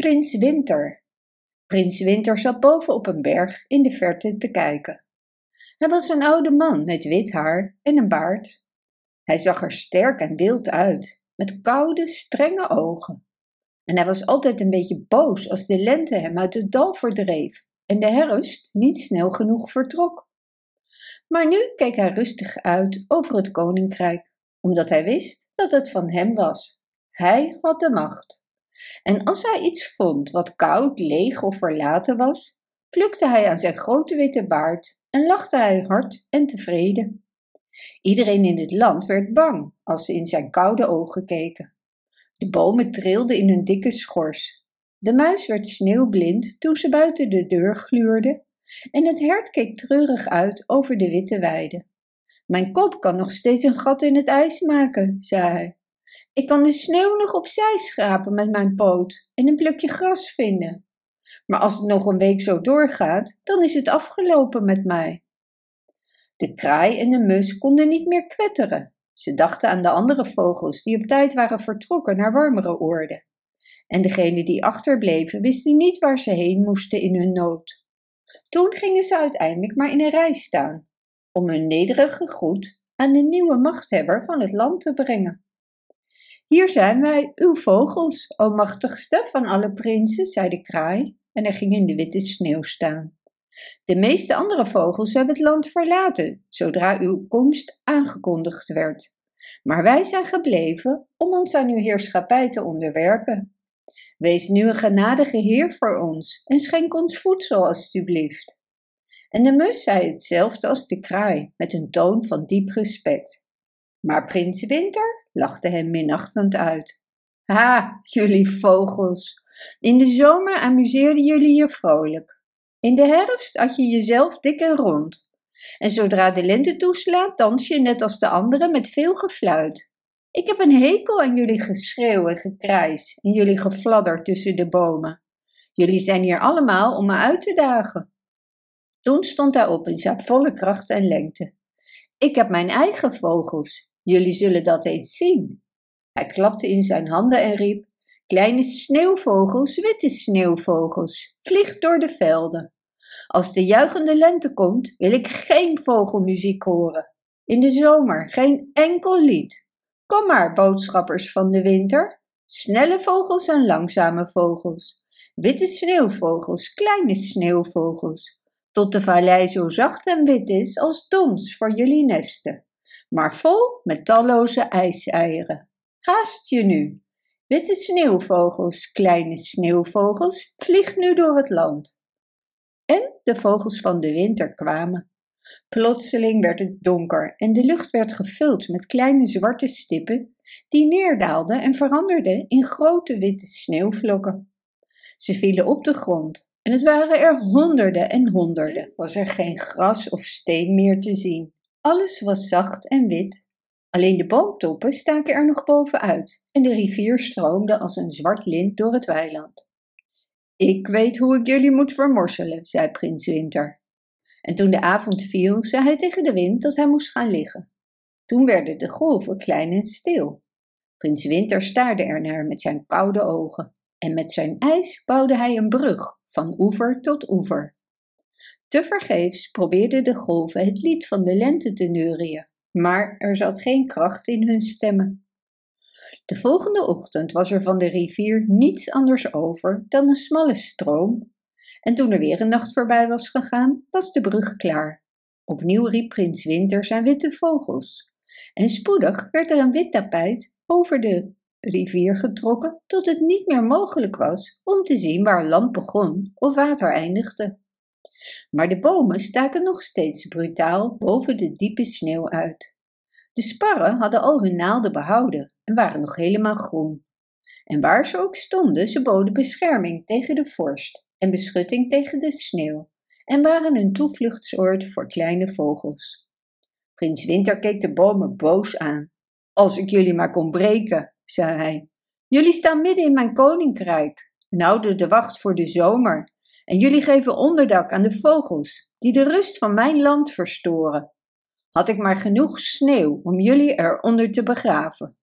Prins Winter. Prins Winter zat boven op een berg in de verte te kijken. Hij was een oude man met wit haar en een baard. Hij zag er sterk en wild uit, met koude, strenge ogen. En hij was altijd een beetje boos als de lente hem uit het dal verdreef en de herfst niet snel genoeg vertrok. Maar nu keek hij rustig uit over het koninkrijk, omdat hij wist dat het van hem was. Hij had de macht. En als hij iets vond wat koud, leeg of verlaten was, plukte hij aan zijn grote witte baard en lachte hij hard en tevreden. Iedereen in het land werd bang als ze in zijn koude ogen keken. De bomen trilden in hun dikke schors. De muis werd sneeuwblind toen ze buiten de deur gluurde en het hert keek treurig uit over de witte weide. Mijn kop kan nog steeds een gat in het ijs maken, zei hij. Ik kan de sneeuw nog opzij schrapen met mijn poot en een plukje gras vinden. Maar als het nog een week zo doorgaat, dan is het afgelopen met mij. De kraai en de mus konden niet meer kwetteren. Ze dachten aan de andere vogels die op tijd waren vertrokken naar warmere oorden. En degenen die achterbleven wisten niet waar ze heen moesten in hun nood. Toen gingen ze uiteindelijk maar in een rij staan, om hun nederige groet aan de nieuwe machthebber van het land te brengen. Hier zijn wij, uw vogels, o machtigste van alle prinsen, zei de kraai, en hij ging in de witte sneeuw staan. De meeste andere vogels hebben het land verlaten, zodra uw komst aangekondigd werd. Maar wij zijn gebleven om ons aan uw heerschappij te onderwerpen. Wees nu een genadige heer voor ons en schenk ons voedsel, alstublieft. En de mus zei hetzelfde als de kraai, met een toon van diep respect. Maar prins Winter lachte hem minachtend uit. Ha, jullie vogels! In de zomer amuseerden jullie je vrolijk. In de herfst had je jezelf dik en rond. En zodra de lente toeslaat, dans je net als de anderen met veel gefluit. Ik heb een hekel aan jullie geschreeuw en gekrijs en jullie gefladder tussen de bomen. Jullie zijn hier allemaal om me uit te dagen. Toen stond hij op in zijn volle kracht en lengte. Ik heb mijn eigen vogels Jullie zullen dat eens zien. Hij klapte in zijn handen en riep: Kleine sneeuwvogels, witte sneeuwvogels, vlieg door de velden. Als de juichende lente komt, wil ik geen vogelmuziek horen. In de zomer geen enkel lied. Kom maar, boodschappers van de winter. Snelle vogels en langzame vogels. Witte sneeuwvogels, kleine sneeuwvogels. Tot de vallei zo zacht en wit is als dons voor jullie nesten maar vol met talloze ijseieren. Haast je nu! Witte sneeuwvogels, kleine sneeuwvogels, vlieg nu door het land. En de vogels van de winter kwamen. Plotseling werd het donker en de lucht werd gevuld met kleine zwarte stippen die neerdaalden en veranderden in grote witte sneeuwvlokken. Ze vielen op de grond en het waren er honderden en honderden. Was er geen gras of steen meer te zien. Alles was zacht en wit. Alleen de boomtoppen staken er nog bovenuit en de rivier stroomde als een zwart lint door het weiland. Ik weet hoe ik jullie moet vermorselen, zei prins Winter. En toen de avond viel, zei hij tegen de wind dat hij moest gaan liggen. Toen werden de golven klein en stil. Prins Winter staarde er naar met zijn koude ogen en met zijn ijs bouwde hij een brug van oever tot oever. Tevergeefs probeerden de golven het lied van de lente te neurien, maar er zat geen kracht in hun stemmen. De volgende ochtend was er van de rivier niets anders over dan een smalle stroom, en toen er weer een nacht voorbij was gegaan, was de brug klaar. Opnieuw riep prins Winter zijn witte vogels, en spoedig werd er een wit tapijt over de rivier getrokken tot het niet meer mogelijk was om te zien waar land begon of water eindigde. Maar de bomen staken nog steeds brutaal boven de diepe sneeuw uit. De sparren hadden al hun naalden behouden en waren nog helemaal groen. En waar ze ook stonden, ze boden bescherming tegen de vorst en beschutting tegen de sneeuw en waren een toevluchtsoord voor kleine vogels. Prins Winter keek de bomen boos aan. Als ik jullie maar kon breken, zei hij. Jullie staan midden in mijn koninkrijk en houden de wacht voor de zomer en jullie geven onderdak aan de vogels, die de rust van mijn land verstoren. Had ik maar genoeg sneeuw om jullie eronder te begraven.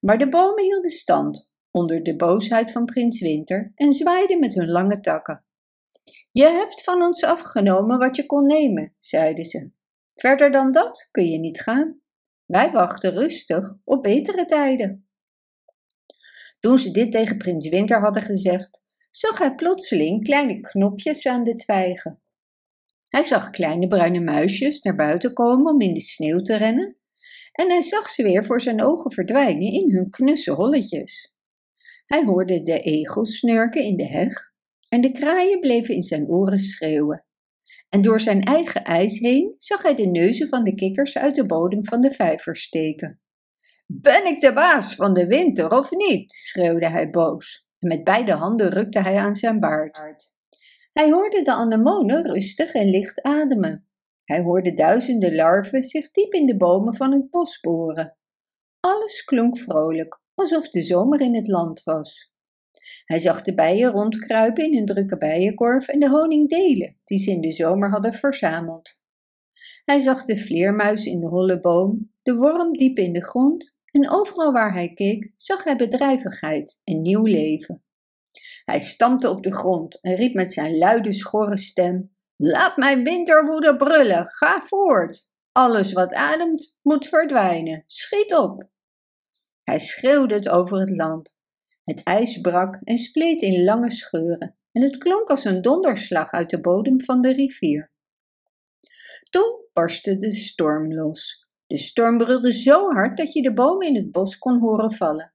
Maar de bomen hielden stand, onder de boosheid van prins Winter en zwaaiden met hun lange takken. Je hebt van ons afgenomen wat je kon nemen, zeiden ze. Verder dan dat kun je niet gaan. Wij wachten rustig op betere tijden. Toen ze dit tegen prins Winter hadden gezegd, zag hij plotseling kleine knopjes aan de twijgen. Hij zag kleine bruine muisjes naar buiten komen om in de sneeuw te rennen, en hij zag ze weer voor zijn ogen verdwijnen in hun knusse holletjes. Hij hoorde de egels snurken in de heg en de kraaien bleven in zijn oren schreeuwen. En door zijn eigen ijs heen zag hij de neuzen van de kikkers uit de bodem van de vijver steken. Ben ik de baas van de winter of niet? schreeuwde hij boos. Met beide handen rukte hij aan zijn baard. Hij hoorde de anemonen rustig en licht ademen. Hij hoorde duizenden larven zich diep in de bomen van het bos boren. Alles klonk vrolijk, alsof de zomer in het land was. Hij zag de bijen rondkruipen in hun drukke bijenkorf en de honing delen die ze in de zomer hadden verzameld. Hij zag de vleermuis in de holle boom, de worm diep in de grond en overal waar hij keek zag hij bedrijvigheid en nieuw leven. Hij stampte op de grond en riep met zijn luide schorre stem: Laat mijn winterwoede brullen, ga voort! Alles wat ademt moet verdwijnen, schiet op! Hij schreeuwde het over het land. Het ijs brak en spleet in lange scheuren en het klonk als een donderslag uit de bodem van de rivier. Toen barstte de storm los. De storm brulde zo hard dat je de bomen in het bos kon horen vallen.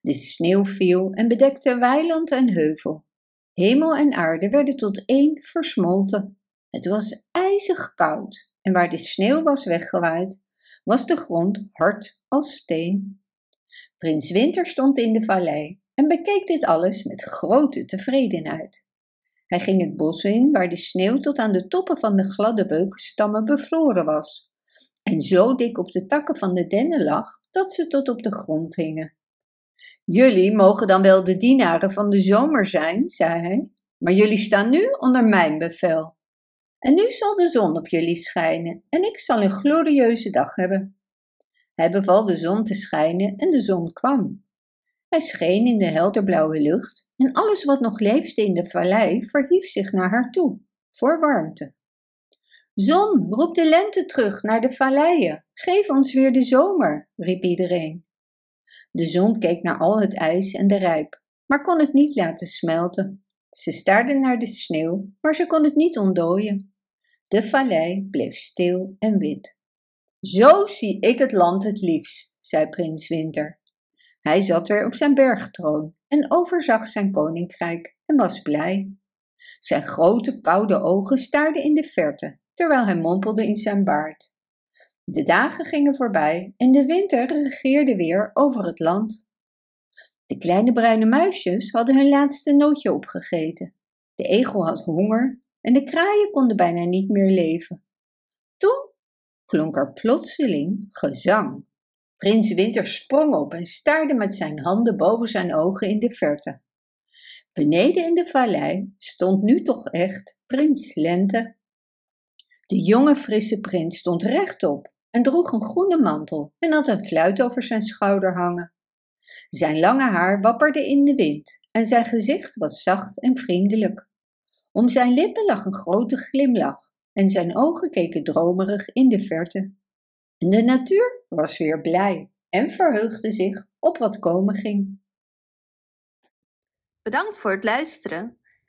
De sneeuw viel en bedekte weiland en heuvel. Hemel en aarde werden tot één versmolten. Het was ijzig koud en waar de sneeuw was weggewaaid, was de grond hard als steen. Prins Winter stond in de vallei en bekeek dit alles met grote tevredenheid. Hij ging het bos in waar de sneeuw tot aan de toppen van de gladde beukenstammen bevroren was en zo dik op de takken van de dennen lag dat ze tot op de grond hingen. Jullie mogen dan wel de dienaren van de zomer zijn, zei hij, maar jullie staan nu onder mijn bevel. En nu zal de zon op jullie schijnen en ik zal een glorieuze dag hebben. Hij beval de zon te schijnen en de zon kwam. Hij scheen in de helderblauwe lucht en alles wat nog leefde in de vallei verhief zich naar haar toe, voor warmte. Zon, roep de lente terug naar de valleien. Geef ons weer de zomer, riep iedereen. De zon keek naar al het ijs en de rijp, maar kon het niet laten smelten. Ze staarde naar de sneeuw, maar ze kon het niet ontdooien. De vallei bleef stil en wit. Zo zie ik het land het liefst, zei prins Winter. Hij zat weer op zijn bergtroon en overzag zijn koninkrijk en was blij. Zijn grote koude ogen staarden in de verte, terwijl hij mompelde in zijn baard. De dagen gingen voorbij en de winter regeerde weer over het land. De kleine bruine muisjes hadden hun laatste nootje opgegeten. De egel had honger en de kraaien konden bijna niet meer leven. Toen klonk er plotseling gezang. Prins Winter sprong op en staarde met zijn handen boven zijn ogen in de verte. Beneden in de vallei stond nu toch echt Prins Lente. De jonge frisse prins stond rechtop en droeg een groene mantel en had een fluit over zijn schouder hangen. Zijn lange haar wapperde in de wind en zijn gezicht was zacht en vriendelijk. Om zijn lippen lag een grote glimlach en zijn ogen keken dromerig in de verte. De natuur was weer blij en verheugde zich op wat komen ging. Bedankt voor het luisteren.